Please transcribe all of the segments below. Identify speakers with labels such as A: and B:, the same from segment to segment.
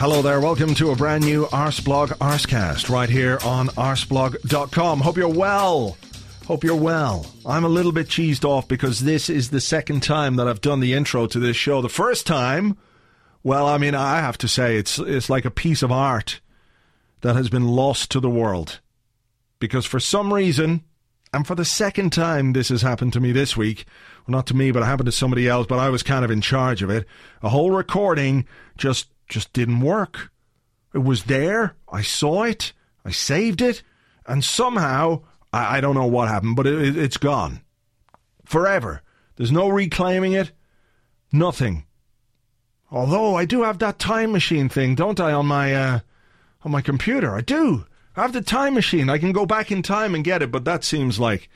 A: Hello there, welcome to a brand new Arseblog Arsecast right here on arseblog.com. Hope you're well. Hope you're well. I'm a little bit cheesed off because this is the second time that I've done the intro to this show. The first time, well, I mean, I have to say it's it's like a piece of art that has been lost to the world. Because for some reason, and for the second time this has happened to me this week, well, not to me, but it happened to somebody else, but I was kind of in charge of it. A whole recording just just didn't work. It was there. I saw it. I saved it. And somehow, I, I don't know what happened, but it, it, it's gone. Forever. There's no reclaiming it. Nothing. Although I do have that time machine thing, don't I, on my uh, on my computer? I do. I have the time machine. I can go back in time and get it, but that seems like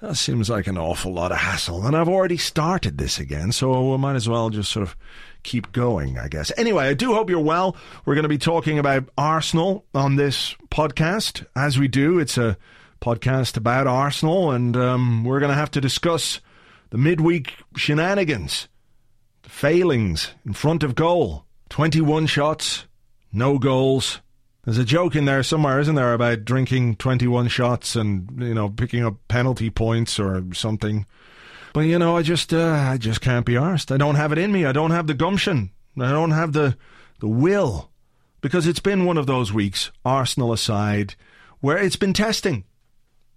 A: that seems like an awful lot of hassle. And I've already started this again, so I might as well just sort of keep going, I guess. Anyway, I do hope you're well. We're going to be talking about Arsenal on this podcast. As we do, it's a podcast about Arsenal, and um, we're going to have to discuss the midweek shenanigans, the failings in front of goal. 21 shots, no goals. There's a joke in there somewhere, isn't there, about drinking 21 shots and, you know, picking up penalty points or something. But you know, I just uh, I just can't be arsed. I don't have it in me. I don't have the gumption. I don't have the the will because it's been one of those weeks, Arsenal aside, where it's been testing,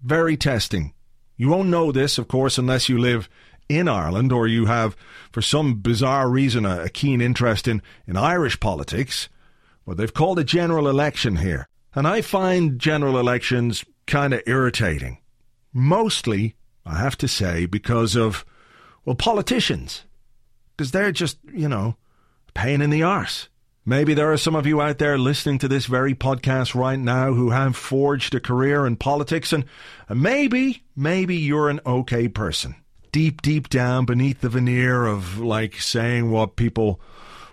A: very testing. You won't know this, of course, unless you live in Ireland or you have, for some bizarre reason, a, a keen interest in, in Irish politics. But they've called a general election here. And I find general elections kind of irritating. Mostly I have to say, because of, well, politicians. Because they're just, you know, pain in the arse. Maybe there are some of you out there listening to this very podcast right now who have forged a career in politics, and maybe, maybe you're an okay person. Deep, deep down beneath the veneer of like saying what people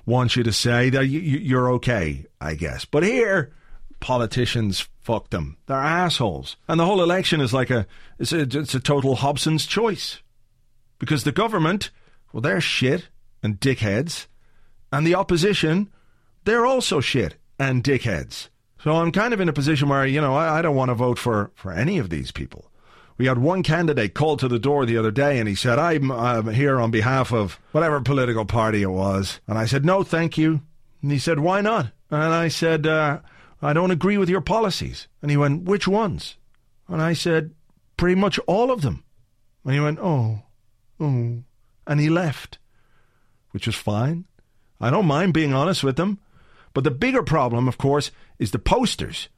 A: want you to say, that you're okay, I guess. But here, politicians fuck them. They're assholes. And the whole election is like a it's a, it's a total Hobson's choice. Because the government, well, they're shit and dickheads. And the opposition, they're also shit and dickheads. So I'm kind of in a position where, you know, I, I don't want to vote for, for any of these people. We had one candidate called to the door the other day and he said, I'm, I'm here on behalf of whatever political party it was. And I said, no, thank you. And he said, why not? And I said, uh, I don't agree with your policies. And he went, Which ones? And I said, Pretty much all of them. And he went, Oh, oh. And he left, which was fine. I don't mind being honest with them. But the bigger problem, of course, is the posters.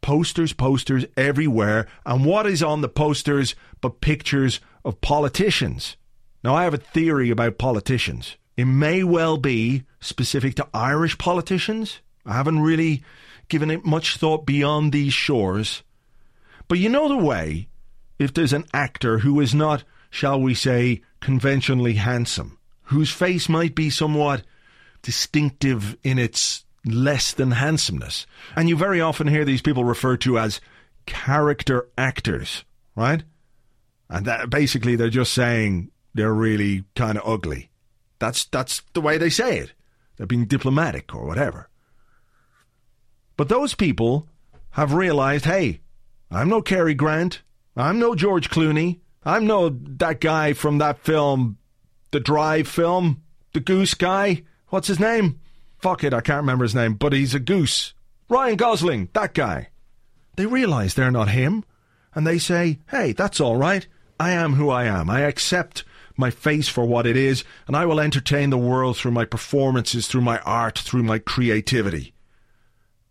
A: Posters, posters everywhere. And what is on the posters but pictures of politicians? Now, I have a theory about politicians. It may well be specific to Irish politicians. I haven't really given it much thought beyond these shores. But you know the way, if there's an actor who is not, shall we say, conventionally handsome, whose face might be somewhat distinctive in its less than handsomeness, and you very often hear these people referred to as character actors, right? And that basically they're just saying they're really kind of ugly. That's that's the way they say it. They're being diplomatic or whatever. But those people have realized, hey, I'm no Cary Grant. I'm no George Clooney. I'm no that guy from that film, the Drive film, the goose guy. What's his name? Fuck it, I can't remember his name, but he's a goose. Ryan Gosling, that guy. They realize they're not him. and they say, hey, that's all right. I am who I am. I accept my face for what it is, and I will entertain the world through my performances, through my art, through my creativity.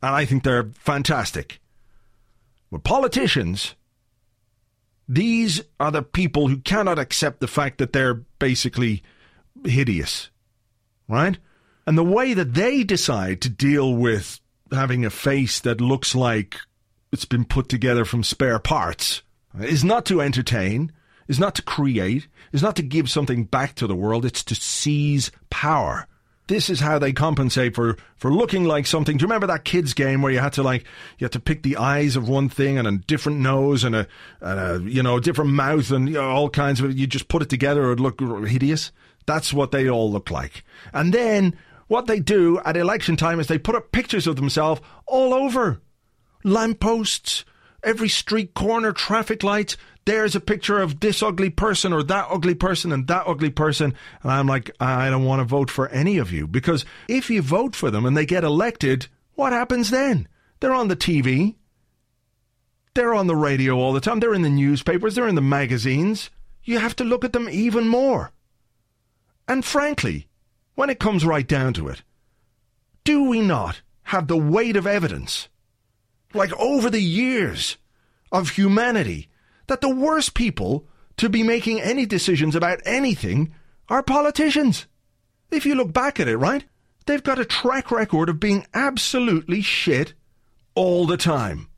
A: And I think they're fantastic. But politicians, these are the people who cannot accept the fact that they're basically hideous. Right? And the way that they decide to deal with having a face that looks like it's been put together from spare parts is not to entertain, is not to create, is not to give something back to the world, it's to seize power. This is how they compensate for, for looking like something. Do you remember that kids game where you had to like you had to pick the eyes of one thing and a different nose and a, and a you know different mouth and you know, all kinds of you just put it together it would look hideous. That's what they all look like. And then what they do at election time is they put up pictures of themselves all over lampposts, every street corner, traffic lights. There's a picture of this ugly person or that ugly person and that ugly person. And I'm like, I don't want to vote for any of you because if you vote for them and they get elected, what happens then? They're on the TV. They're on the radio all the time. They're in the newspapers. They're in the magazines. You have to look at them even more. And frankly, when it comes right down to it, do we not have the weight of evidence like over the years of humanity, that the worst people to be making any decisions about anything are politicians. If you look back at it, right? They've got a track record of being absolutely shit all the time.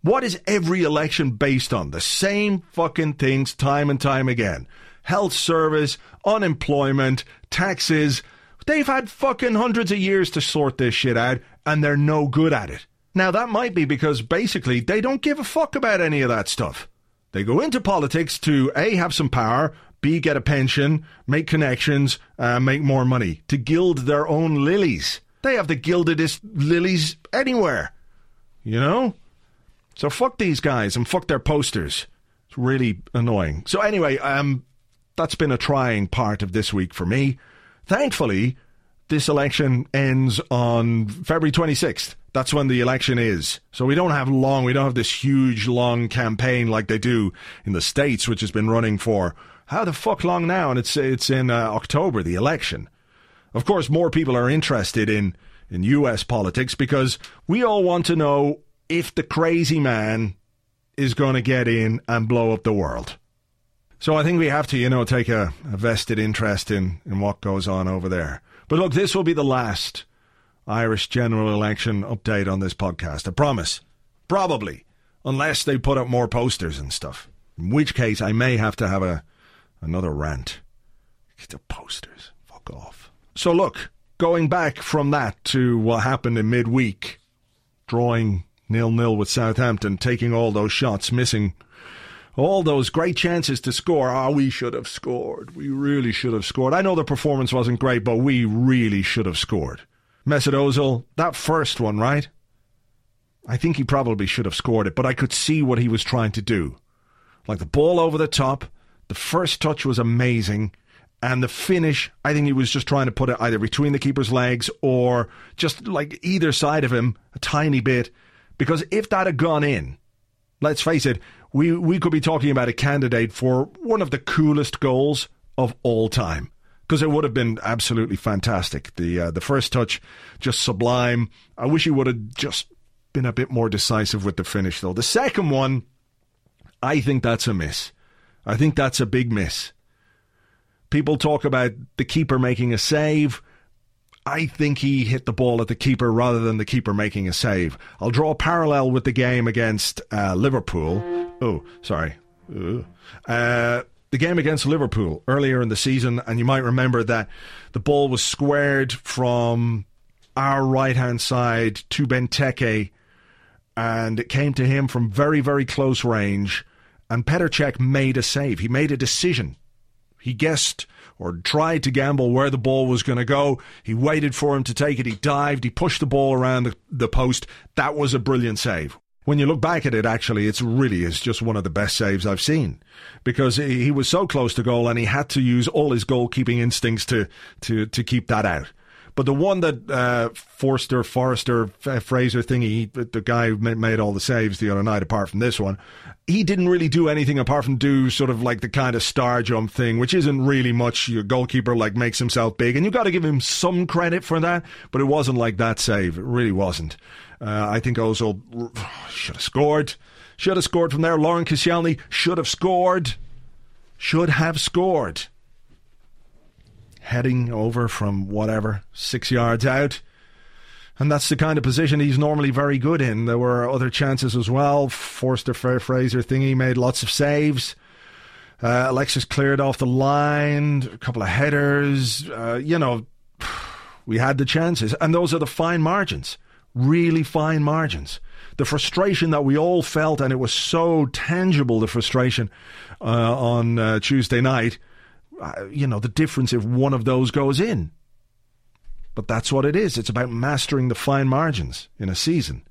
A: What is every election based on? The same fucking things time and time again. Health service, unemployment, taxes. They've had fucking hundreds of years to sort this shit out, and they're no good at it. Now, that might be because basically they don't give a fuck about any of that stuff. They go into politics to A, have some power, B, get a pension, make connections, uh, make more money, to gild their own lilies. They have the gildedest lilies anywhere. You know? So fuck these guys and fuck their posters. It's really annoying. So anyway, um, that's been a trying part of this week for me. Thankfully, this election ends on February 26th. That's when the election is. So we don't have long, we don't have this huge, long campaign like they do in the States, which has been running for how the fuck long now? And it's, it's in uh, October, the election. Of course, more people are interested in, in US politics because we all want to know if the crazy man is going to get in and blow up the world. So I think we have to, you know, take a, a vested interest in, in what goes on over there. But look, this will be the last Irish general election update on this podcast. I promise. Probably. Unless they put up more posters and stuff. In which case, I may have to have a another rant. Get the posters. Fuck off. So look, going back from that to what happened in midweek, drawing nil nil with Southampton, taking all those shots, missing all those great chances to score. Ah, oh, we should have scored. We really should have scored. I know the performance wasn't great, but we really should have scored. Mesut Ozil, that first one, right? I think he probably should have scored it, but I could see what he was trying to do. Like the ball over the top, the first touch was amazing, and the finish, I think he was just trying to put it either between the keeper's legs or just like either side of him a tiny bit. Because if that had gone in, let's face it, we, we could be talking about a candidate for one of the coolest goals of all time because it would have been absolutely fantastic. The uh, the first touch, just sublime. I wish he would have just been a bit more decisive with the finish, though. The second one, I think that's a miss. I think that's a big miss. People talk about the keeper making a save. I think he hit the ball at the keeper rather than the keeper making a save. I'll draw a parallel with the game against uh, Liverpool. Oh, sorry. Uh, the game against Liverpool earlier in the season, and you might remember that the ball was squared from our right hand side to Benteke, and it came to him from very, very close range. And Petr made a save. He made a decision. He guessed or tried to gamble where the ball was going to go. He waited for him to take it. He dived. He pushed the ball around the, the post. That was a brilliant save. When you look back at it, actually, it's really is just one of the best saves I've seen because he was so close to goal and he had to use all his goalkeeping instincts to, to, to keep that out. But the one that uh, Forster, Forrester, Fraser thingy, the, the guy who made all the saves the other night, apart from this one, he didn't really do anything apart from do sort of like the kind of star jump thing, which isn't really much. Your goalkeeper like makes himself big, and you've got to give him some credit for that. But it wasn't like that save. It really wasn't. Uh, I think Ozil should have scored. Should have scored from there. Laurent Koscielny should have scored. Should have scored. Heading over from whatever six yards out and that's the kind of position he's normally very good in. There were other chances as well. Forster Fraser thingy made lots of saves. Uh, Alexis cleared off the line, a couple of headers. Uh, you know, we had the chances, and those are the fine margins, really fine margins. The frustration that we all felt, and it was so tangible, the frustration uh, on uh, Tuesday night. Uh, you know, the difference if one of those goes in. But that's what it is. It's about mastering the fine margins in a season.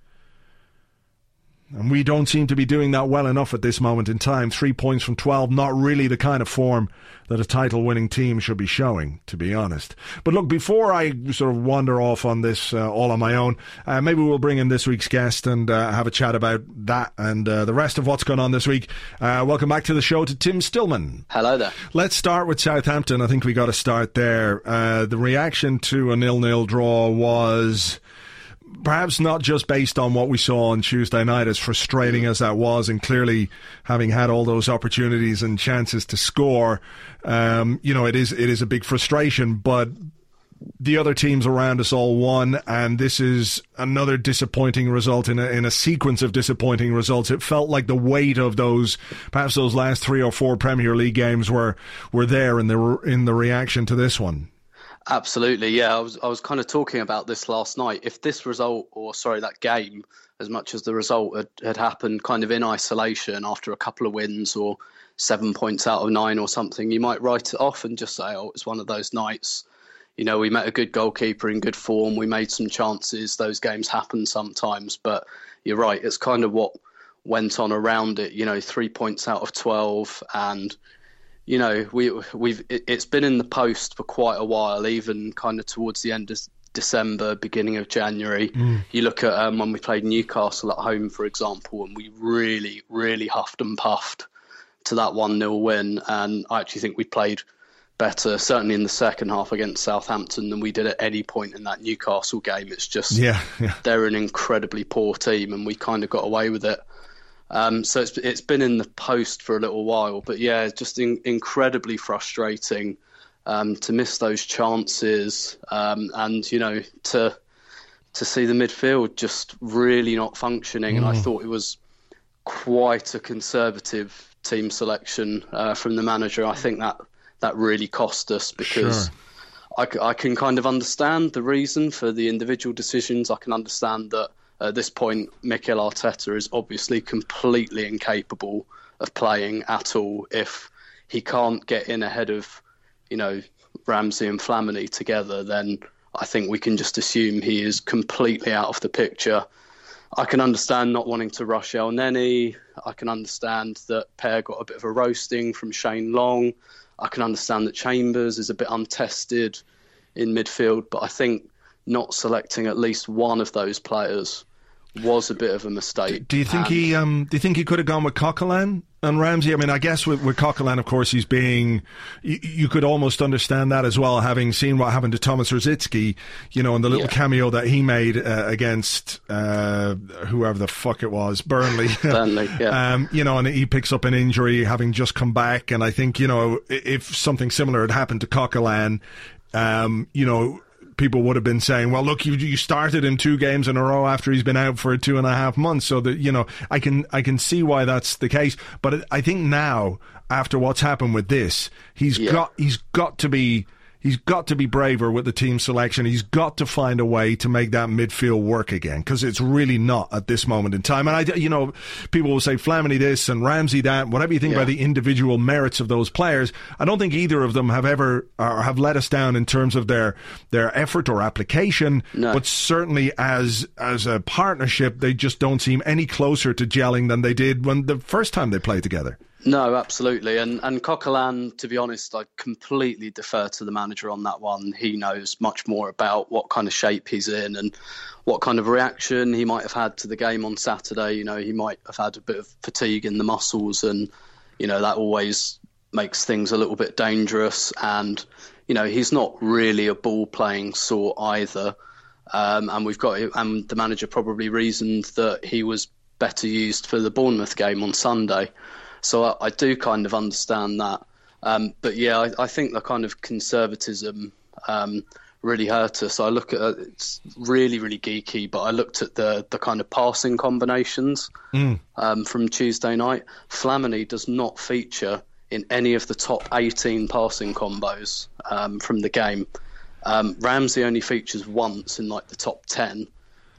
A: And we don't seem to be doing that well enough at this moment in time. Three points from 12, not really the kind of form that a title winning team should be showing, to be honest. But look, before I sort of wander off on this uh, all on my own, uh, maybe we'll bring in this week's guest and uh, have a chat about that and uh, the rest of what's going on this week. Uh, welcome back to the show to Tim Stillman.
B: Hello there.
A: Let's start with Southampton. I think we got to start there. Uh, the reaction to a nil-nil draw was perhaps not just based on what we saw on Tuesday night, as frustrating as that was, and clearly having had all those opportunities and chances to score, um, you know, it is it is a big frustration. But the other teams around us all won, and this is another disappointing result in a, in a sequence of disappointing results. It felt like the weight of those, perhaps those last three or four Premier League games were were there in the in the reaction to this one.
B: Absolutely, yeah. I was I was kind of talking about this last night. If this result, or sorry, that game, as much as the result had, had happened kind of in isolation after a couple of wins or seven points out of nine or something, you might write it off and just say, "Oh, it's one of those nights." You know, we met a good goalkeeper in good form. We made some chances. Those games happen sometimes, but you're right. It's kind of what went on around it. You know, three points out of twelve, and you know, we we've it's been in the post for quite a while, even kind of towards the end of December, beginning of January. Mm. You look at um, when we played Newcastle at home, for example, and we really, really huffed and puffed to that one 0 win, and I actually think we played better, certainly in the second half against Southampton, than we did at any point in that Newcastle game. It's just
A: yeah, yeah.
B: they're an incredibly poor team, and we kind of got away with it. Um, so it's it's been in the post for a little while, but yeah, just in, incredibly frustrating um, to miss those chances, um, and you know to to see the midfield just really not functioning. Mm. And I mm. thought it was quite a conservative team selection uh, from the manager. I think that that really cost us because. Sure. I, I can kind of understand the reason for the individual decisions. I can understand that at this point, Mikel Arteta is obviously completely incapable of playing at all if he can't get in ahead of, you know, Ramsey and Flamini together. Then I think we can just assume he is completely out of the picture. I can understand not wanting to rush Elneny. I can understand that Per got a bit of a roasting from Shane Long. I can understand that Chambers is a bit untested in midfield, but I think not selecting at least one of those players was a bit of a mistake.
A: Do you think and he? Um, do you think he could have gone with Coquelin and Ramsey? I mean, I guess with, with Coquelin, of course, he's being. You, you, could almost understand that as well, having seen what happened to Thomas Rosicky, you know, and the little yeah. cameo that he made uh, against uh, whoever the fuck it was, Burnley.
B: Burnley, yeah.
A: um, you know, and he picks up an injury, having just come back, and I think you know, if something similar had happened to Coquelin, um, you know, people would have been saying, well, look, you, you started him two games in a row after he's been out for two and a half months. So that, you know, I can, I can see why that's the case. But I think now, after what's happened with this, he's yeah. got, he's got to be, he's got to be braver with the team selection. He's got to find a way to make that midfield work again because it's really not at this moment in time. And I, you know, people will say Flamini this and Ramsey that, whatever you think yeah. about the individual merits of those players. I don't think either of them have ever or have let us down in terms of their their effort or application. No. But certainly as as a partnership, they just don't seem any closer to gelling than they did when the first time they played together.
B: No, absolutely. And and Coquelin, to be honest, I completely defer to the manager on that one. He knows much more about what kind of shape he's in and what kind of reaction he might have had to the game on Saturday. You know, he might have had a bit of fatigue in the muscles, and you know that always makes things a little bit dangerous. And you know, he's not really a ball playing sort either. Um, and we've got and the manager probably reasoned that he was better used for the Bournemouth game on Sunday. So I, I do kind of understand that. Um, but yeah, I, I, think the kind of conservatism um, really hurt us. I look at it's really really geeky, but I looked at the the kind of passing combinations mm. um, from Tuesday night. Flamini does not feature in any of the top 18 passing combos um, from the game. Um, Ramsey only features once in like the top 10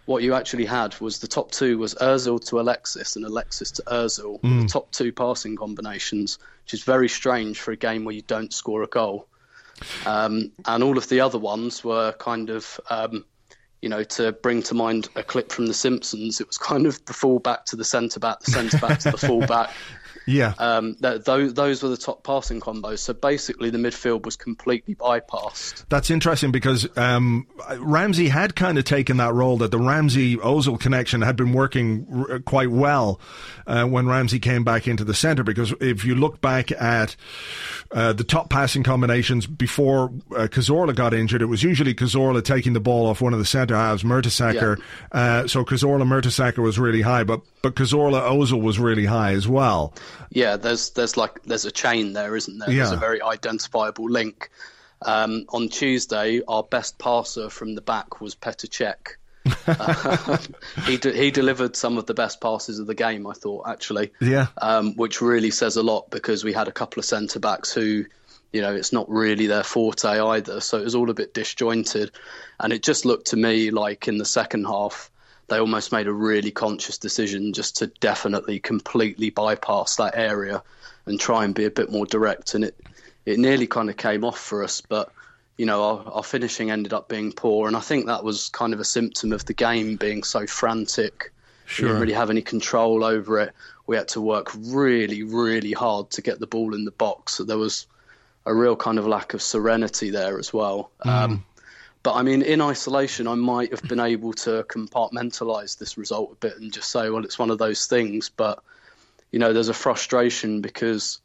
B: what you actually had was the top two was Özil to Alexis and Alexis to Özil, mm. the top two passing combinations, which is very strange for a game where you don't score a goal. Um, and all of the other ones were kind of, um, you know, to bring to mind a clip from The Simpsons, it was kind of the fullback to the centre back, the centre back to the fullback,
A: Yeah.
B: Um, th- those, those were the top passing combos. So basically, the midfield was completely bypassed.
A: That's interesting because um, Ramsey had kind of taken that role that the Ramsey Ozil connection had been working r- quite well uh, when Ramsey came back into the centre. Because if you look back at uh, the top passing combinations before uh, Cazorla got injured, it was usually Cazorla taking the ball off one of the centre halves, Mertesacker. Yeah. Uh, so Cazorla Mertesacker was really high, but but Cazorla Ozil was really high as well.
B: Yeah, there's there's like there's a chain there, isn't there? Yeah. There's a very identifiable link. Um, on Tuesday, our best passer from the back was Petr Cech. uh, he de- he delivered some of the best passes of the game, I thought, actually.
A: Yeah.
B: Um, which really says a lot because we had a couple of centre backs who, you know, it's not really their forte either. So it was all a bit disjointed, and it just looked to me like in the second half they almost made a really conscious decision just to definitely completely bypass that area and try and be a bit more direct. And it, it nearly kind of came off for us, but you know, our, our finishing ended up being poor. And I think that was kind of a symptom of the game being so frantic. Sure. We didn't really have any control over it. We had to work really, really hard to get the ball in the box. So there was a real kind of lack of serenity there as well. Mm. Um, but I mean, in isolation, I might have been able to compartmentalize this result a bit and just say, well, it's one of those things. But, you know, there's a frustration because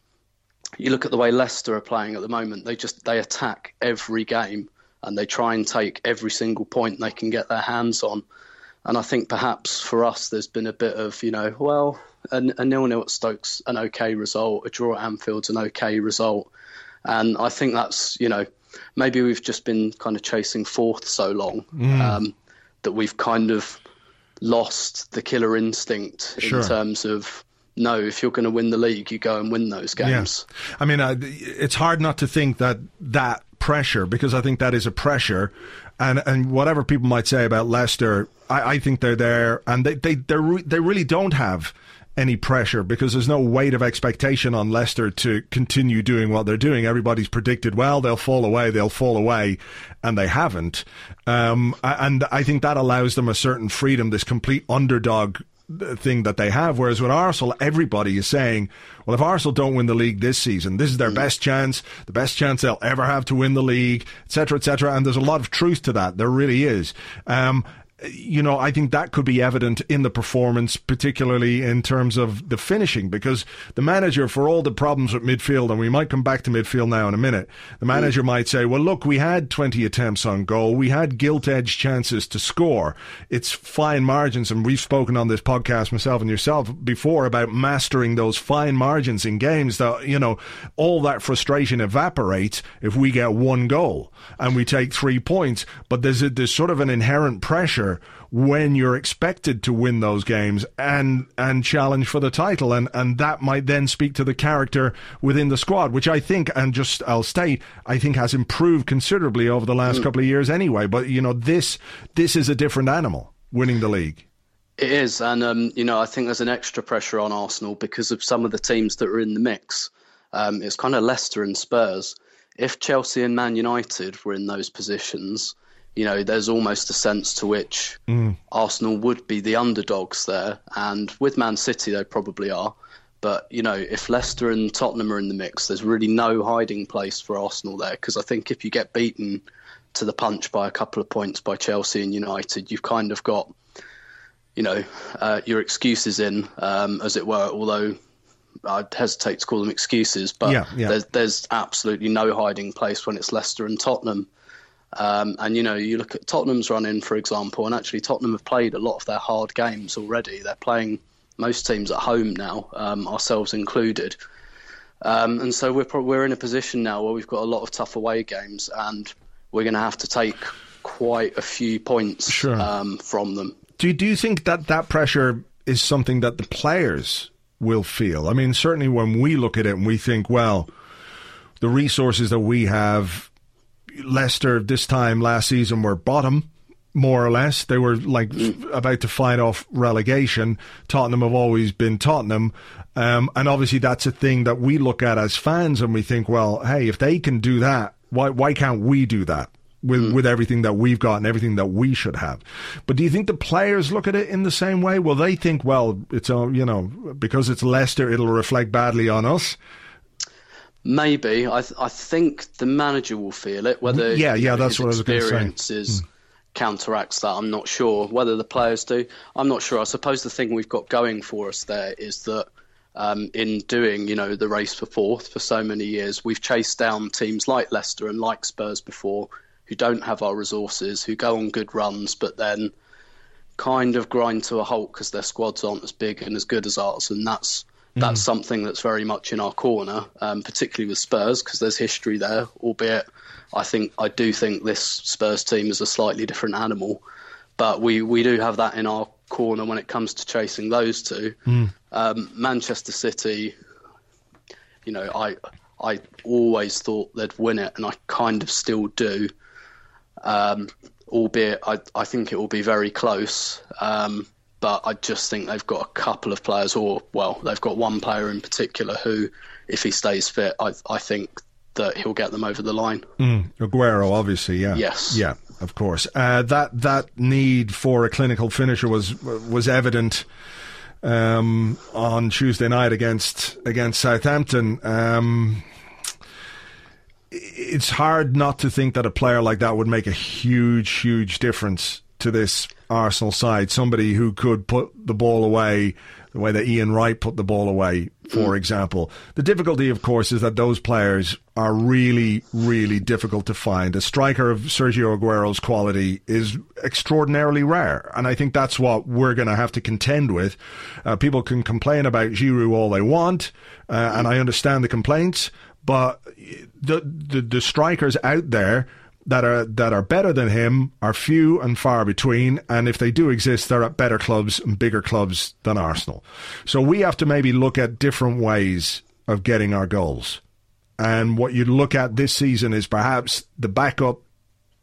B: you look at the way Leicester are playing at the moment, they just they attack every game and they try and take every single point they can get their hands on. And I think perhaps for us, there's been a bit of, you know, well, a, a nil-nil at Stoke's an okay result, a draw at Anfield's an okay result. And I think that's, you know, maybe we've just been kind of chasing fourth so long mm. um, that we've kind of lost the killer instinct in sure. terms of no, if you're going to win the league, you go and win those games.
A: Yeah. I mean, uh, it's hard not to think that that pressure, because I think that is a pressure, and and whatever people might say about Leicester, I, I think they're there, and they they re- they really don't have any pressure because there's no weight of expectation on Leicester to continue doing what they're doing. Everybody's predicted, well, they'll fall away, they'll fall away, and they haven't. Um, and I think that allows them a certain freedom, this complete underdog thing that they have. Whereas with Arsenal, everybody is saying, well, if Arsenal don't win the league this season, this is their mm. best chance, the best chance they'll ever have to win the league, etc., etc. And there's a lot of truth to that. There really is. Um, you know, I think that could be evident in the performance, particularly in terms of the finishing, because the manager, for all the problems with midfield, and we might come back to midfield now in a minute, the manager mm. might say, well, look, we had 20 attempts on goal. We had gilt edged chances to score. It's fine margins. And we've spoken on this podcast, myself and yourself, before about mastering those fine margins in games that, you know, all that frustration evaporates if we get one goal and we take three points. But there's a, there's sort of an inherent pressure when you're expected to win those games and and challenge for the title. And and that might then speak to the character within the squad which I think and just I'll state I think has improved considerably over the last mm. couple of years anyway. But you know this this is a different animal winning the league.
B: It is. And um, you know I think there's an extra pressure on Arsenal because of some of the teams that are in the mix. Um, it's kind of Leicester and Spurs. If Chelsea and Man United were in those positions you know, there's almost a sense to which mm. Arsenal would be the underdogs there. And with Man City, they probably are. But you know, if Leicester and Tottenham are in the mix, there's really no hiding place for Arsenal there. Because I think if you get beaten to the punch by a couple of points by Chelsea and United, you've kind of got, you know, uh, your excuses in, um, as it were. Although I'd hesitate to call them excuses, but
A: yeah, yeah.
B: There's, there's absolutely no hiding place when it's Leicester and Tottenham. Um, and you know, you look at Tottenham's run in, for example, and actually Tottenham have played a lot of their hard games already. They're playing most teams at home now, um, ourselves included. Um, and so we're pro- we're in a position now where we've got a lot of tough away games, and we're going to have to take quite a few points
A: sure.
B: um, from them.
A: Do do you think that that pressure is something that the players will feel? I mean, certainly when we look at it and we think, well, the resources that we have, Leicester this time last season were bottom more or less. They were like mm. about to fight off relegation. Tottenham have always been Tottenham. Um, and obviously that's a thing that we look at as fans and we think, well, hey, if they can do that, why, why can't we do that? With, mm. with everything that we've got and everything that we should have. But do you think the players look at it in the same way? Well, they think, well, it's, a, you know, because it's Leicester, it'll reflect badly on us?
B: Maybe I th- I think the manager will feel it. Whether
A: yeah yeah that's what I was
B: going to say. Mm counteracts that. I'm not sure whether the players do. I'm not sure. I suppose the thing we've got going for us there is that um, in doing, you know, the race for fourth for so many years, we've chased down teams like Leicester and like Spurs before, who don't have our resources, who go on good runs, but then kind of grind to a halt because their squads aren't as big and as good as ours, and that's. That's mm. something that's very much in our corner, um, particularly with Spurs, because there's history there, albeit I think I do think this Spurs team is a slightly different animal, but we, we do have that in our corner when it comes to chasing those two. Mm. Um, Manchester City, you know, I I always thought they'd win it, and I kind of still do. Um, albeit I, I think it will be very close. But I just think they've got a couple of players, or well, they've got one player in particular who, if he stays fit, I, I think that he'll get them over the line.
A: Mm, Aguero, obviously, yeah,
B: yes,
A: yeah, of course. Uh, that that need for a clinical finisher was was evident um, on Tuesday night against against Southampton. Um, it's hard not to think that a player like that would make a huge, huge difference to this Arsenal side. Somebody who could put the ball away the way that Ian Wright put the ball away, for mm. example. The difficulty, of course, is that those players are really, really difficult to find. A striker of Sergio Aguero's quality is extraordinarily rare. And I think that's what we're going to have to contend with. Uh, people can complain about Giroud all they want, uh, and I understand the complaints, but the, the, the strikers out there that are that are better than him are few and far between, and if they do exist, they're at better clubs and bigger clubs than Arsenal. So we have to maybe look at different ways of getting our goals. And what you look at this season is perhaps the backup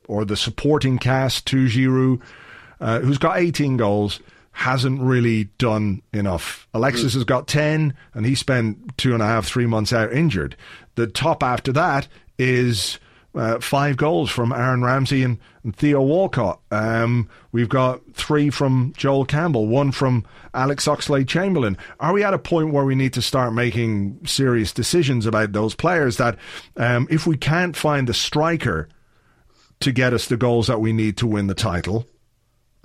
A: or the supporting cast to Giroud, uh, who's got 18 goals, hasn't really done enough. Alexis has got 10, and he spent two and a half, three months out injured. The top after that is uh, five goals from Aaron Ramsey and, and Theo Walcott. Um, we've got three from Joel Campbell, one from Alex Oxlade Chamberlain. Are we at a point where we need to start making serious decisions about those players that um, if we can't find the striker to get us the goals that we need to win the title,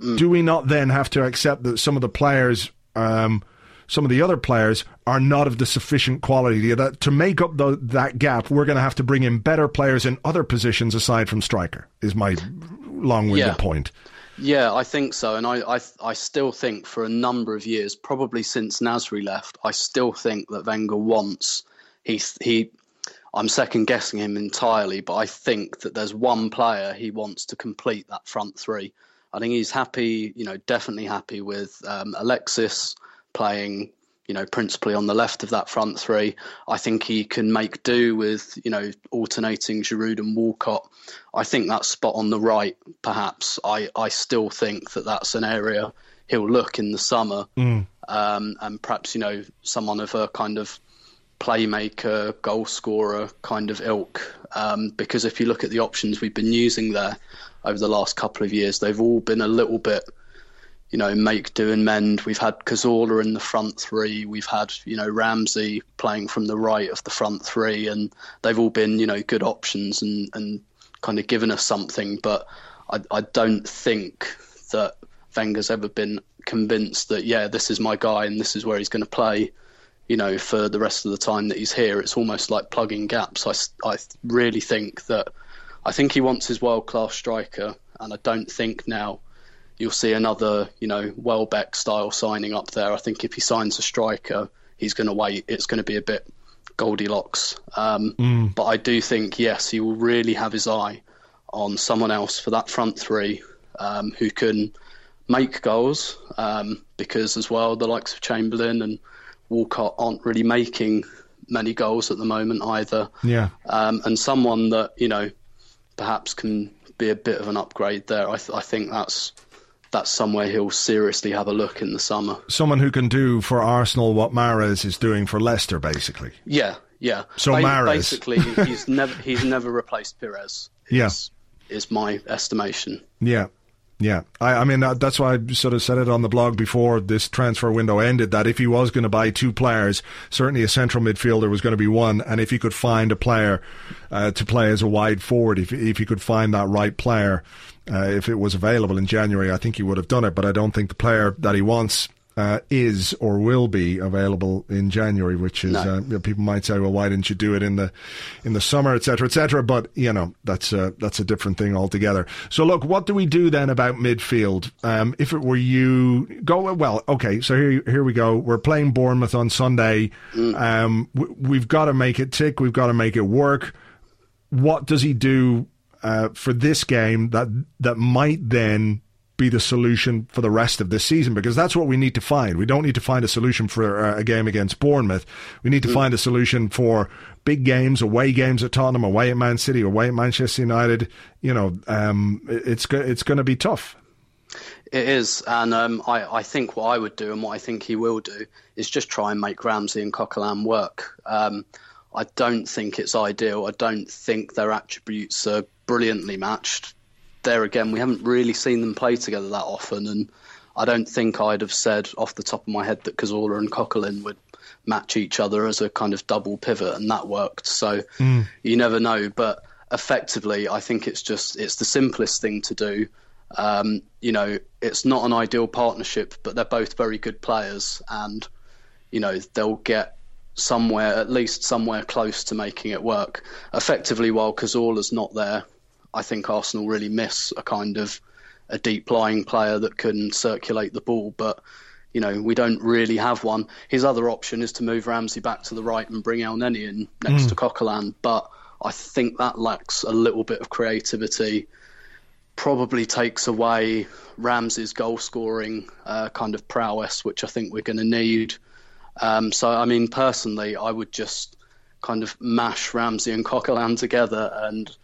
A: mm. do we not then have to accept that some of the players um, some of the other players are not of the sufficient quality that to make up the, that gap. We're going to have to bring in better players in other positions aside from striker. Is my long-winded
B: yeah.
A: point.
B: Yeah, I think so, and I, I I still think for a number of years, probably since Nasri left, I still think that Wenger wants he he. I'm second guessing him entirely, but I think that there's one player he wants to complete that front three. I think he's happy, you know, definitely happy with um, Alexis, playing, you know, principally on the left of that front three. I think he can make do with, you know, alternating Giroud and Walcott. I think that spot on the right, perhaps, I, I still think that that's an area he'll look in the summer. Mm. Um, and perhaps, you know, someone of a kind of playmaker, goal scorer kind of ilk. Um, because if you look at the options we've been using there over the last couple of years, they've all been a little bit – you know, make do and mend. We've had Cazorla in the front three. We've had, you know, Ramsey playing from the right of the front three, and they've all been, you know, good options and, and kind of given us something. But I, I don't think that Wenger's ever been convinced that, yeah, this is my guy and this is where he's going to play, you know, for the rest of the time that he's here. It's almost like plugging gaps. I, I really think that, I think he wants his world class striker, and I don't think now you'll see another, you know, Welbeck style signing up there. I think if he signs a striker, he's going to wait. It's going to be a bit Goldilocks. Um, mm. But I do think, yes, he will really have his eye on someone else for that front three um, who can make goals um, because, as well, the likes of Chamberlain and Walcott aren't really making many goals at the moment either.
A: Yeah.
B: Um, and someone that, you know, perhaps can be a bit of an upgrade there. I, th- I think that's that's somewhere he'll seriously have a look in the summer.
A: Someone who can do for Arsenal what Mahrez is doing for Leicester, basically.
B: Yeah, yeah.
A: So ba- Mahrez,
B: basically, he's never he's never replaced Pires.
A: Yeah,
B: is my estimation.
A: Yeah. Yeah, I, I mean that's why I sort of said it on the blog before this transfer window ended that if he was going to buy two players, certainly a central midfielder was going to be one, and if he could find a player uh, to play as a wide forward, if if he could find that right player, uh, if it was available in January, I think he would have done it. But I don't think the player that he wants uh, is or will be available in January, which is no. uh, people might say, well, why didn't you do it in the in the summer, etc., etc. But you know, that's a, that's a different thing altogether. So, look, what do we do then about midfield? Um, if it were you, go well. Okay, so here here we go. We're playing Bournemouth on Sunday. Mm. Um, we've got to make it tick. We've got to make it work. What does he do uh, for this game that that might then be the solution for the rest of this season because that's what we need to find. We don't need to find a solution for uh, a game against Bournemouth. We need to mm. find a solution for big games, away games at Tottenham, away at Man City, away at Manchester United. You know, um, it's it's going to be tough.
B: It is, and um, I, I, think what I would do and what I think he will do is just try and make Ramsey and Coquelin work. Um, I don't think it's ideal. I don't think their attributes are brilliantly matched. There again, we haven't really seen them play together that often, and I don't think I'd have said off the top of my head that Cazorla and Coquelin would match each other as a kind of double pivot, and that worked. So mm. you never know, but effectively, I think it's just it's the simplest thing to do. Um, you know, it's not an ideal partnership, but they're both very good players, and you know they'll get somewhere, at least somewhere close to making it work. Effectively, while Cazorla's not there, I think Arsenal really miss a kind of a deep lying player that can circulate the ball, but you know we don't really have one. His other option is to move Ramsey back to the right and bring Elneny in next mm. to Coquelin, but I think that lacks a little bit of creativity. Probably takes away Ramsey's goal scoring uh, kind of prowess, which I think we're going to need. Um, so, I mean, personally, I would just kind of mash Ramsey and Coquelin together and,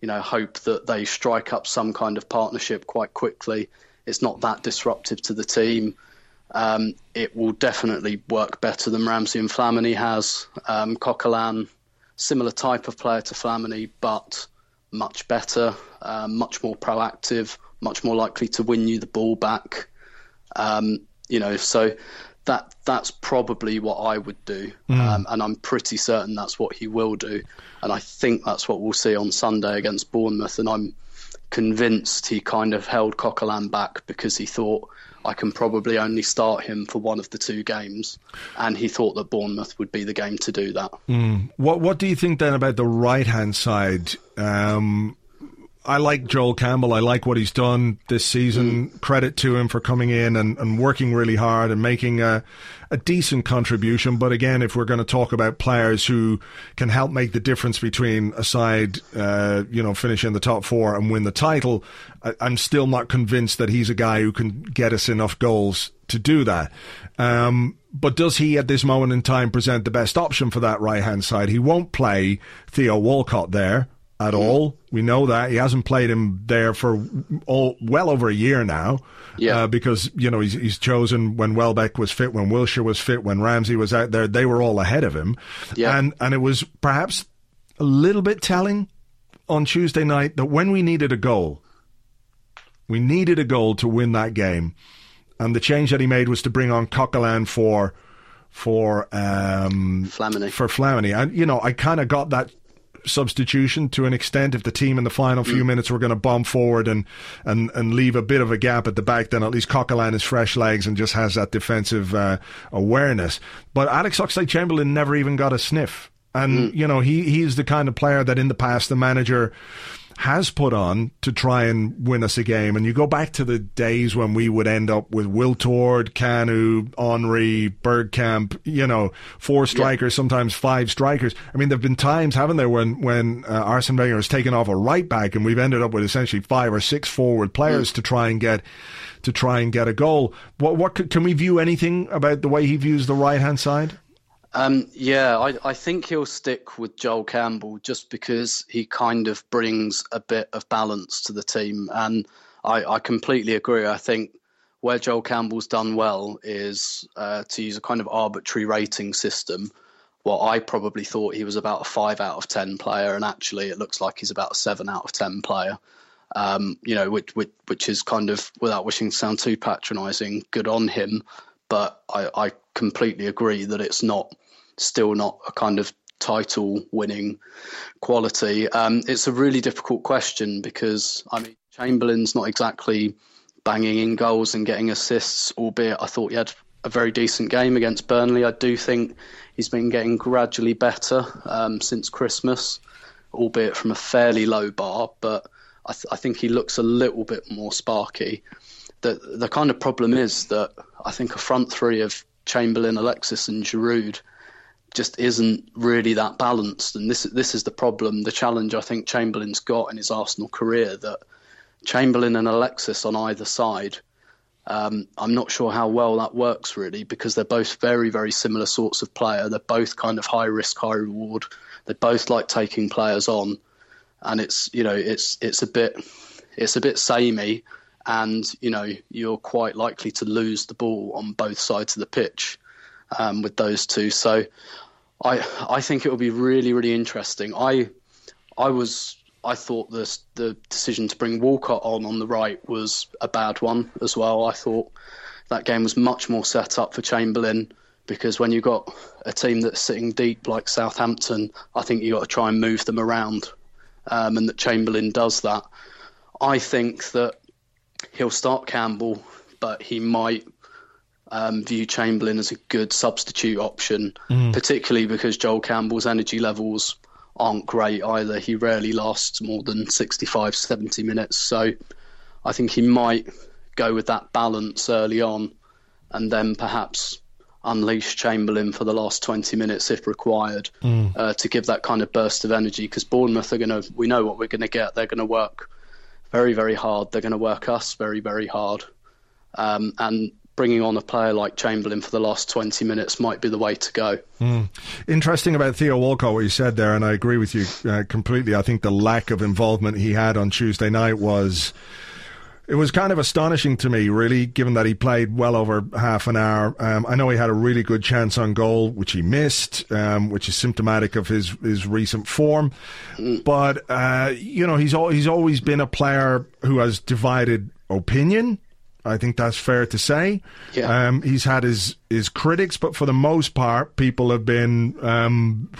B: you know, hope that they strike up some kind of partnership quite quickly. It's not that disruptive to the team. Um, it will definitely work better than Ramsey and Flamini has. Um, Coquelin, similar type of player to Flamini, but much better, um, much more proactive, much more likely to win you the ball back. Um, you know, so that that's probably what I would do, mm. um, and I'm pretty certain that's what he will do, and I think that's what we'll see on Sunday against Bournemouth, and I'm convinced he kind of held Coquelin back because he thought I can probably only start him for one of the two games, and he thought that Bournemouth would be the game to do that.
A: Mm. What What do you think then about the right hand side? Um, I like Joel Campbell. I like what he's done this season. Mm. Credit to him for coming in and, and working really hard and making a, a decent contribution. But again, if we're going to talk about players who can help make the difference between a side, uh, you know, finish in the top four and win the title, I, am still not convinced that he's a guy who can get us enough goals to do that. Um, but does he at this moment in time present the best option for that right hand side? He won't play Theo Walcott there at all. We know that he hasn't played him there for all, well over a year now.
B: Yeah,
A: uh, because you know he's, he's chosen when Welbeck was fit, when Wilshere was fit, when Ramsey was out there. They were all ahead of him.
B: Yeah,
A: and and it was perhaps a little bit telling on Tuesday night that when we needed a goal, we needed a goal to win that game. and the change that he made was to bring on Coquelin for for um,
B: Flamini.
A: For Flamini, and you know, I kind of got that substitution to an extent. If the team in the final few mm. minutes were going to bomb forward and, and, and leave a bit of a gap at the back, then at least Coquelin has fresh legs and just has that defensive uh, awareness. But Alex Oxlade Chamberlain never even got a sniff. And, mm. you know, he, he's the kind of player that in the past the manager has put on to try and win us a game. And you go back to the days when we would end up with Wiltord, Kanu, Henry, Bergkamp, you know, four strikers, yeah. sometimes five strikers. I mean, there have been times, haven't there, when, when uh, Arsene Wenger has taken off a right back and we've ended up with essentially five or six forward players mm. to try and get to try and get a goal. What what can we view anything about the way he views the right hand side?
B: Um, yeah, I, I, think he'll stick with Joel Campbell just because he kind of brings a bit of balance to the team. And I, I completely agree. I think where Joel Campbell's done well is uh, to use a kind of arbitrary rating system. Well, I probably thought he was about a five out of 10 player, and actually it looks like he's about a seven out of 10 player. Um, you know, which, which, which is kind of, without wishing to sound too patronising, good on him. But I, I completely agree that it's not still not a kind of title winning quality. Um, it's a really difficult question because I mean Chamberlain's not exactly banging in goals and getting assists, albeit I thought he had a very decent game against Burnley. I do think he's been getting gradually better um, since Christmas, albeit from a fairly low bar, but I, th- I think he looks a little bit more sparky. The the kind of problem is that I think a front three of Chamberlain, Alexis, and Giroud just isn't really that balanced. And this this is the problem, the challenge I think Chamberlain's got in his Arsenal career that Chamberlain and Alexis on either side. Um, I'm not sure how well that works really because they're both very very similar sorts of player. They're both kind of high risk high reward. They both like taking players on, and it's you know it's it's a bit it's a bit samey, and you know you're quite likely to lose the ball on both sides of the pitch um, with those two. So I I think it will be really really interesting. I I was I thought the the decision to bring Walcott on on the right was a bad one as well. I thought that game was much more set up for Chamberlain because when you've got a team that's sitting deep like Southampton, I think you've got to try and move them around, um, and that Chamberlain does that. I think that he'll start Campbell, but he might um, view Chamberlain as a good substitute option, mm. particularly because Joel Campbell's energy levels aren't great either. He rarely lasts more than 65, 70 minutes. So I think he might go with that balance early on and then perhaps unleash Chamberlain for the last 20 minutes if required mm. uh, to give that kind of burst of energy because Bournemouth are going to, we know what we're going to get. They're going to work very, very hard. They're going to work us very, very hard. Um, and bringing on a player like Chamberlain for the last 20 minutes might be the way to go.
A: Mm. Interesting about Theo Walcott, what you said there, and I agree with you uh, completely. I think the lack of involvement he had on Tuesday night was. It was kind of astonishing to me, really, given that he played well over half an hour. Um, I know he had a really good chance on goal, which he missed, um, which is symptomatic of his, his recent form. Mm. But uh, you know, he's al- he's always been a player who has divided opinion I think that's fair to say.
B: Yeah.
A: Um, he's had his, his critics, but for the most part, people have been. Um,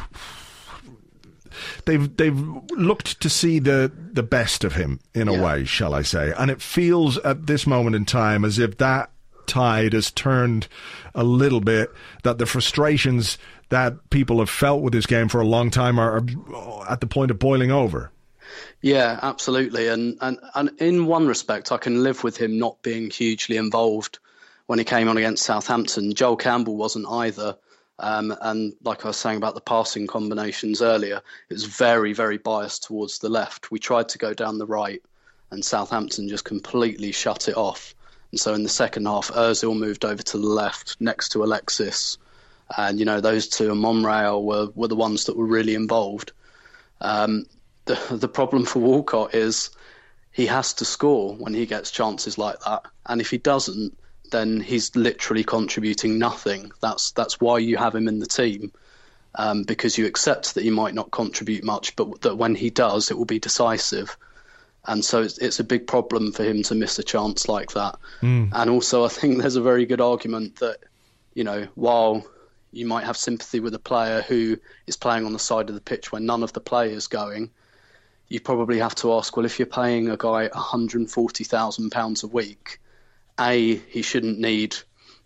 A: they've they've looked to see the the best of him in a yeah. way, shall I say? And it feels at this moment in time as if that tide has turned a little bit. That the frustrations that people have felt with this game for a long time are, are at the point of boiling over.
B: Yeah, absolutely. And, and and in one respect, I can live with him not being hugely involved when he came on against Southampton. Joel Campbell wasn't either. Um, and like I was saying about the passing combinations earlier, it was very, very biased towards the left. We tried to go down the right, and Southampton just completely shut it off. And so in the second half, Ozil moved over to the left next to Alexis. And, you know, those two and Monreal were, were the ones that were really involved. Um, the the problem for Walcott is he has to score when he gets chances like that, and if he doesn't, then he's literally contributing nothing. That's that's why you have him in the team. Um, because you accept that he might not contribute much, but that when he does, it will be decisive. and so it's, it's a big problem for him to miss a chance like that. Mm. And also, I think there's a very good argument that you know while you might have sympathy with a player who is playing on the side of the pitch where none of the play is going. You probably have to ask, well, if you're paying a guy £140,000 a week, A, he shouldn't need,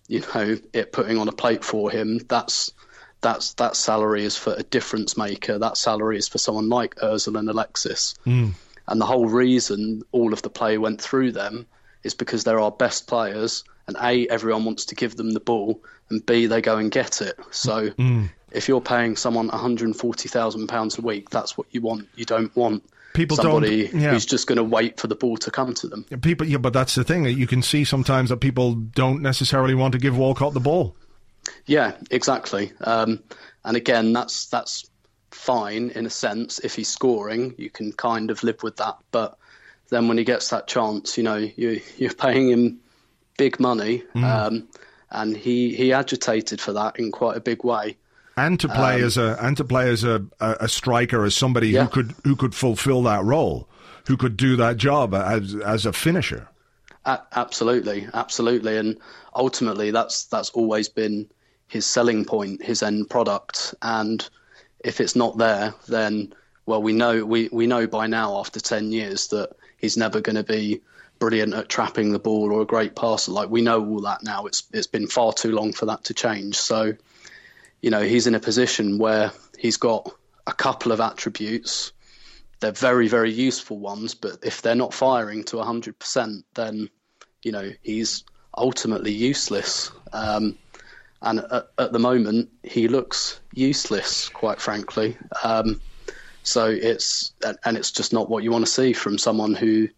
B: you know, it putting on a plate for him. That's that's that salary is for a difference maker. That salary is for someone like Ozil and Alexis. Mm. And the whole reason all of the play went through them is because they're our best players and A, everyone wants to give them the ball, and B, they go and get it. So mm. if you're paying someone £140,000 a week, that's what you want. You don't want people somebody don't, yeah. who's just going to wait for the ball to come to them.
A: People, yeah, but that's the thing. You can see sometimes that people don't necessarily want to give Walcott the ball.
B: Yeah, exactly. Um, and again, that's that's fine in a sense. If he's scoring, you can kind of live with that. But then when he gets that chance, you know, you, you're paying him big money, mm. um, and he he agitated for that in quite a big way.
A: And to play um, as a and to play as a, a, striker as somebody yeah. who could who could fulfil that role, who could do that job as as a finisher.
B: A- absolutely, absolutely, and ultimately that's that's always been his selling point, his end product, and if it's not there, then well, we know we, we know by now after ten years that he's never going to be brilliant at trapping the ball or a great passer. Like we know all that now. It's it's been far too long for that to change. So, you know, he's in a position where he's got a couple of attributes. They're very very useful ones, but if they're not firing to hundred percent, then you know he's ultimately useless. Um, and at, at, the moment, he looks useless, quite frankly. Um, so it's and it's just not what you want to see from someone who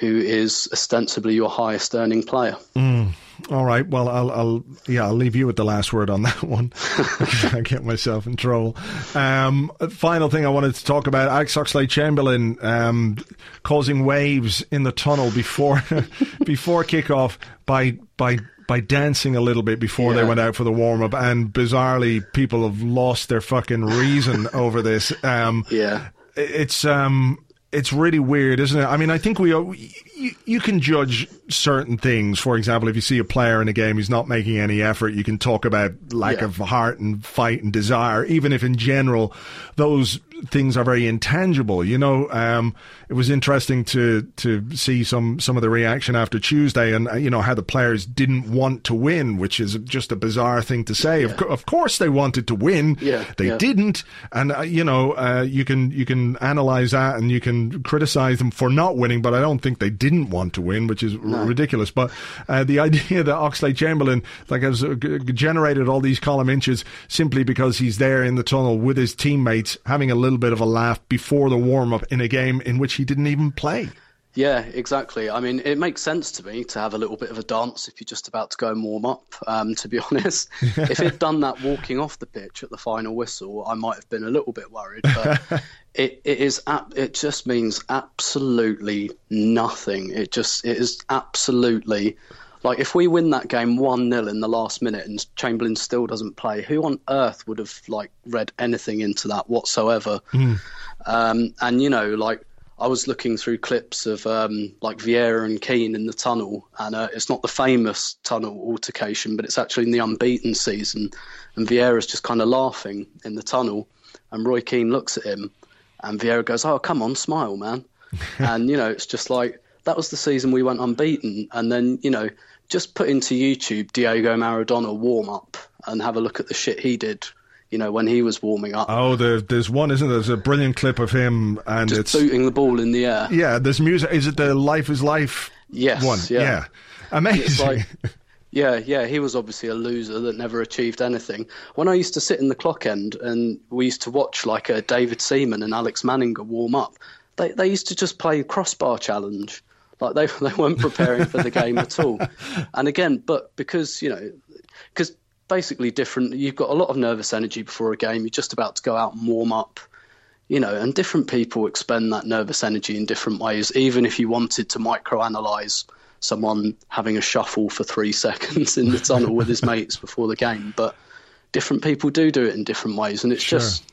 B: who is ostensibly your highest earning player.
A: Mm. All right. Well, I'll, I'll, yeah, I'll leave you with the last word on that one. I get myself in trouble. Um, final thing I wanted to talk about: Alex Oxlade-Chamberlain um, causing waves in the tunnel before before kickoff by by by dancing a little bit before yeah. they went out for the warm up, and bizarrely, people have lost their fucking reason over this. Um,
B: yeah,
A: it's um, it's really weird, isn't it? I mean, I think we you, you can judge certain things. For example, if you see a player in a game who's not making any effort, you can talk about lack yeah. of heart and fight and desire, even if in general those things are very intangible. You know, um, it was interesting to to see some some of the reaction after Tuesday, and uh, you know how the players didn't want to win, which is just a bizarre thing to say. Yeah. Of, of course, they wanted to win.
B: Yeah,
A: they
B: yeah.
A: didn't, and uh, you know, uh, you can you can analyze that and you can criticize them for not winning, but I don't think they didn't want to win, which is no. r- ridiculous. But uh, the idea that Oxlade Chamberlain like has uh, generated all these column inches simply because he's there in the tunnel with his teammates having a little bit of a laugh before the warm up in a game in which he didn't even play.
B: Yeah, exactly. I mean, it makes sense to me to have a little bit of a dance if you're just about to go and warm up. Um, to be honest, if he'd done that walking off the pitch at the final whistle, I might have been a little bit worried. But it, it is it just means absolutely nothing. It just it is absolutely like if we win that game one 0 in the last minute and Chamberlain still doesn't play, who on earth would have like read anything into that whatsoever? Mm. Um, and you know, like I was looking through clips of um, like Vieira and Keane in the tunnel, and uh, it's not the famous tunnel altercation, but it's actually in the unbeaten season, and Vieira's just kind of laughing in the tunnel, and Roy Keane looks at him, and Vieira goes, "Oh, come on, smile, man," and you know, it's just like that was the season we went unbeaten, and then you know, just put into YouTube Diego Maradona warm up and have a look at the shit he did you know, when he was warming up.
A: Oh, there, there's one, isn't there? There's a brilliant clip of him and
B: Just
A: it's
B: booting the ball in the air.
A: Yeah, there's music. Is it the Life is Life
B: yes,
A: one?
B: Yeah,
A: yeah. amazing.
B: Like, yeah, yeah, he was obviously a loser that never achieved anything. When I used to sit in the clock end and we used to watch like a David Seaman and Alex Manninger warm up, they they used to just play crossbar challenge. Like they they weren't preparing for the game at all. And again, but because you know, because basically different. You've got a lot of nervous energy before a game. You're just about to go out and warm up, you know, and different people expend that nervous energy in different ways. Even if you wanted to microanalyze someone having a shuffle for three seconds in the tunnel with his mates before the game, but different people do do it in different ways, and it's sure. just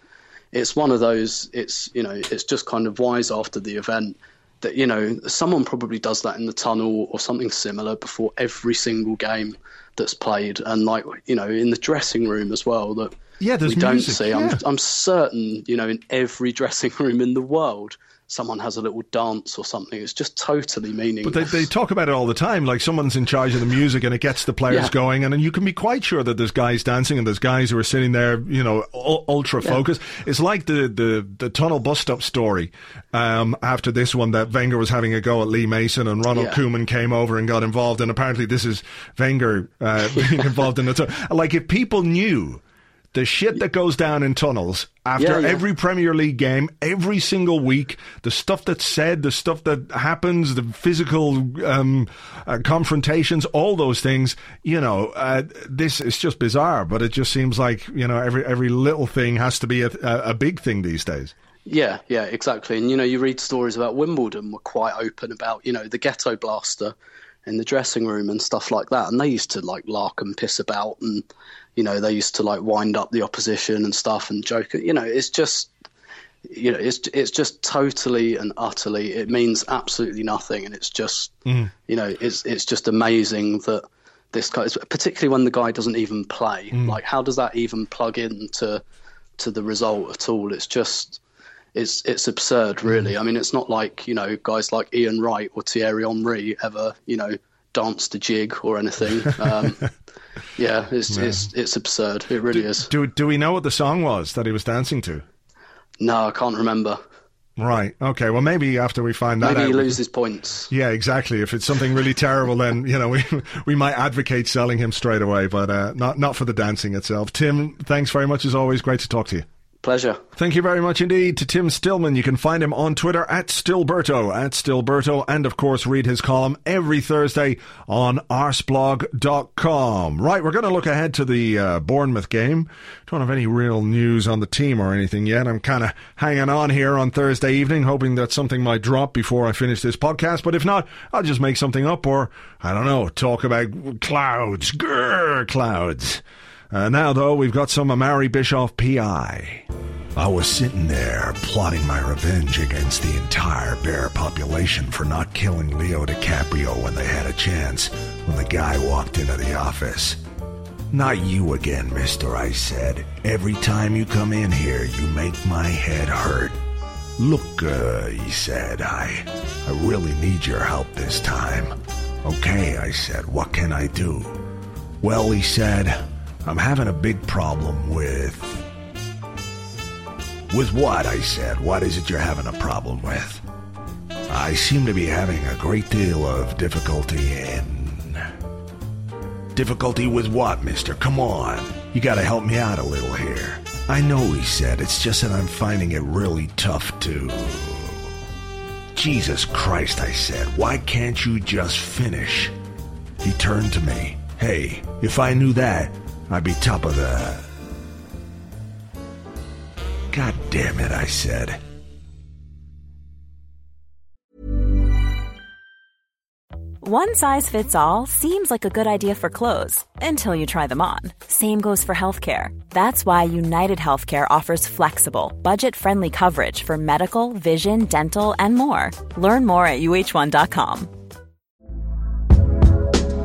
B: it's one of those. It's you know, it's just kind of wise after the event. That you know someone probably does that in the tunnel or something similar before every single game that's played, and like you know in the dressing room as well that
A: yeah,
B: we don't see. Yeah. I'm I'm certain you know in every dressing room in the world someone has a little dance or something. It's just totally meaningless.
A: But they, they talk about it all the time, like someone's in charge of the music and it gets the players yeah. going, and, and you can be quite sure that there's guys dancing and there's guys who are sitting there, you know, ultra focused. Yeah. It's like the, the, the tunnel bus stop story um, after this one that Wenger was having a go at Lee Mason and Ronald yeah. Koeman came over and got involved, and apparently this is Wenger uh, being involved in it. Like if people knew the shit that goes down in tunnels after yeah, yeah. every Premier League game, every single week, the stuff that's said, the stuff that happens, the physical um, uh, confrontations, all those things. You know, uh, this is just bizarre, but it just seems like you know every every little thing has to be a, a big thing these days.
B: Yeah, yeah, exactly. And you know, you read stories about Wimbledon were quite open about you know the ghetto blaster in the dressing room and stuff like that, and they used to like lark and piss about and you know, they used to like wind up the opposition and stuff and joke. You know, it's just, you know, it's it's just totally and utterly. It means absolutely nothing, and it's just, mm. you know, it's it's just amazing that this guy, particularly when the guy doesn't even play. Mm. Like, how does that even plug into to the result at all? It's just. It's it's absurd, really. Mm. I mean, it's not like you know guys like Ian Wright or Thierry Henry ever you know danced a jig or anything. Um, yeah, it's, yeah. it's it's absurd. It really
A: do,
B: is.
A: Do do we know what the song was that he was dancing to?
B: No, I can't remember.
A: Right. Okay. Well, maybe after we find that
B: maybe
A: out,
B: he loses points.
A: Yeah, exactly. If it's something really terrible, then you know we we might advocate selling him straight away, but uh, not not for the dancing itself. Tim, thanks very much as always. Great to talk to you.
B: Pleasure.
A: Thank you very much indeed to Tim Stillman. You can find him on Twitter at Stillberto, at Stillberto, and of course read his column every Thursday on arseblog.com. Right, we're going to look ahead to the uh, Bournemouth game. Don't have any real news on the team or anything yet. I'm kind of hanging on here on Thursday evening, hoping that something might drop before I finish this podcast. But if not, I'll just make something up or, I don't know, talk about clouds. Grrr, clouds. Uh, now, though, we've got some Amari Bischoff PI. I was sitting there plotting my revenge against the entire bear population for not killing Leo DiCaprio when they had a chance when the guy walked into the office. Not you again, mister, I said. Every time you come in here, you make my head hurt. Look, uh, he said, I, I really need your help this time. Okay, I said, what can I do? Well, he said, I'm having a big problem with. With what? I said. What is it you're having a problem with? I seem to be having a great deal of difficulty in. Difficulty with what, mister? Come on. You gotta help me out a little here. I know, he said. It's just that I'm finding it really tough to. Jesus Christ, I said. Why can't you just finish? He turned to me. Hey, if I knew that, I'd be top of the. God damn it, I said.
C: One size fits all seems like a good idea for clothes until you try them on. Same goes for healthcare. That's why United Healthcare offers flexible, budget friendly coverage for medical, vision, dental, and more. Learn more at uhc.com.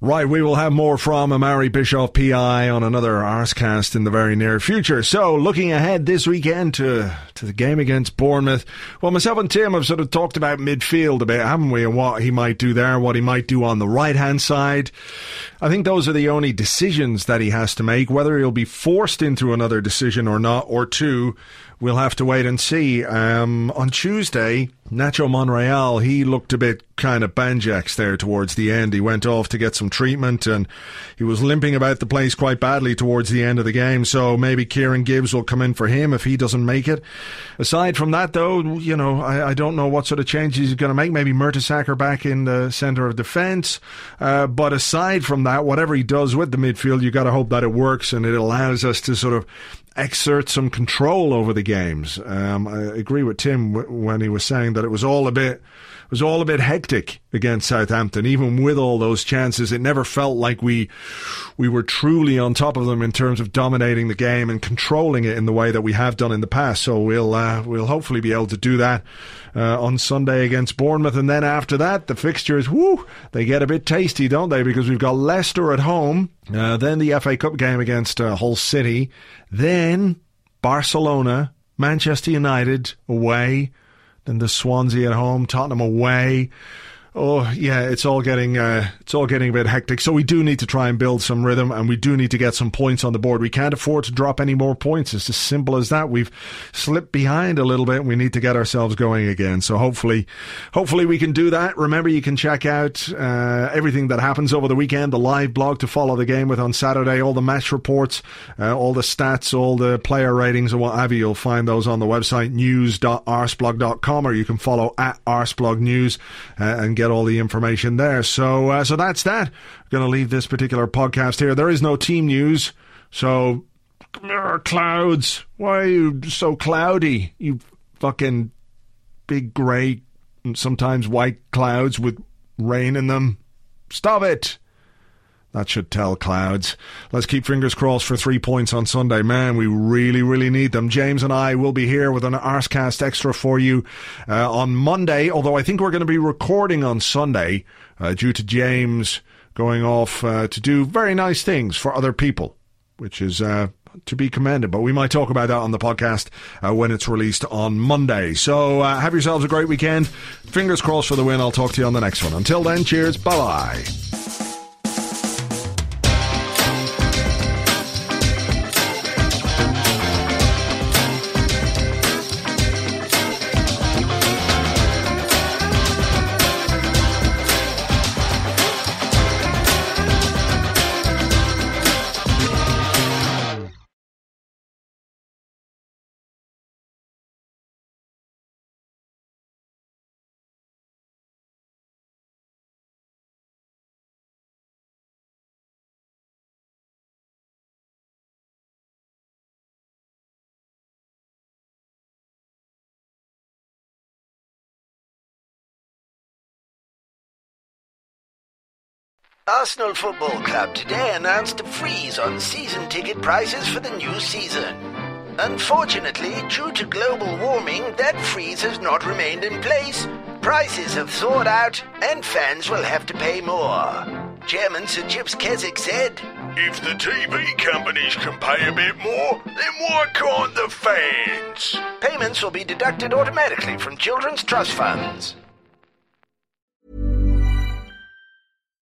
A: Right, we will have more from Amari Bischoff PI on another Arsecast in the very near future. So, looking ahead this weekend to to the game against Bournemouth. Well, myself and Tim have sort of talked about midfield a bit, haven't we? And what he might do there, what he might do on the right hand side. I think those are the only decisions that he has to make. Whether he'll be forced into another decision or not, or two, we'll have to wait and see. Um, on Tuesday, Nacho Monreal, he looked a bit kind of banjax there towards the end. He went off to get some treatment and he was limping about the place quite badly towards the end of the game. So maybe Kieran Gibbs will come in for him if he doesn't make it. Aside from that, though, you know, I, I don't know what sort of changes he's going to make. Maybe Mertesacker back in the centre of defence. Uh, but aside from that, whatever he does with the midfield, you've got to hope that it works and it allows us to sort of exert some control over the games. Um, I agree with Tim when he was saying that it was all a bit it was all a bit hectic against Southampton. Even with all those chances, it never felt like we we were truly on top of them in terms of dominating the game and controlling it in the way that we have done in the past. So we'll uh, we'll hopefully be able to do that uh, on Sunday against Bournemouth, and then after that, the fixtures, whoo, they get a bit tasty, don't they? Because we've got Leicester at home, uh, then the FA Cup game against uh, Hull City, then Barcelona, Manchester United away then the Swansea at home, Tottenham away. Oh yeah, it's all getting uh, it's all getting a bit hectic. So we do need to try and build some rhythm, and we do need to get some points on the board. We can't afford to drop any more points. It's as simple as that. We've slipped behind a little bit. And we need to get ourselves going again. So hopefully, hopefully we can do that. Remember, you can check out uh, everything that happens over the weekend. The live blog to follow the game with on Saturday. All the match reports, uh, all the stats, all the player ratings, and what have you. You'll find those on the website news.arseblog.com, or you can follow at arseblog news uh, and get get all the information there. So, uh, so that's that. I'm going to leave this particular podcast here. There is no team news, so clouds. Why are you so cloudy? You fucking big grey, and sometimes white clouds with rain in them. Stop it. That should tell clouds. Let's keep fingers crossed for three points on Sunday. Man, we really, really need them. James and I will be here with an Arsecast extra for you uh, on Monday, although I think we're going to be recording on Sunday uh, due to James going off uh, to do very nice things for other people, which is uh, to be commended. But we might talk about that on the podcast uh, when it's released on Monday. So uh, have yourselves a great weekend. Fingers crossed for the win. I'll talk to you on the next one. Until then, cheers. Bye bye.
D: Arsenal Football Club today announced a freeze on season ticket prices for the new season. Unfortunately, due to global warming, that freeze has not remained in place. Prices have thawed out, and fans will have to pay more. Chairman Sir Chips Keswick said,
E: If the TV companies can pay a bit more, then why can't the fans?
D: Payments will be deducted automatically from children's trust funds.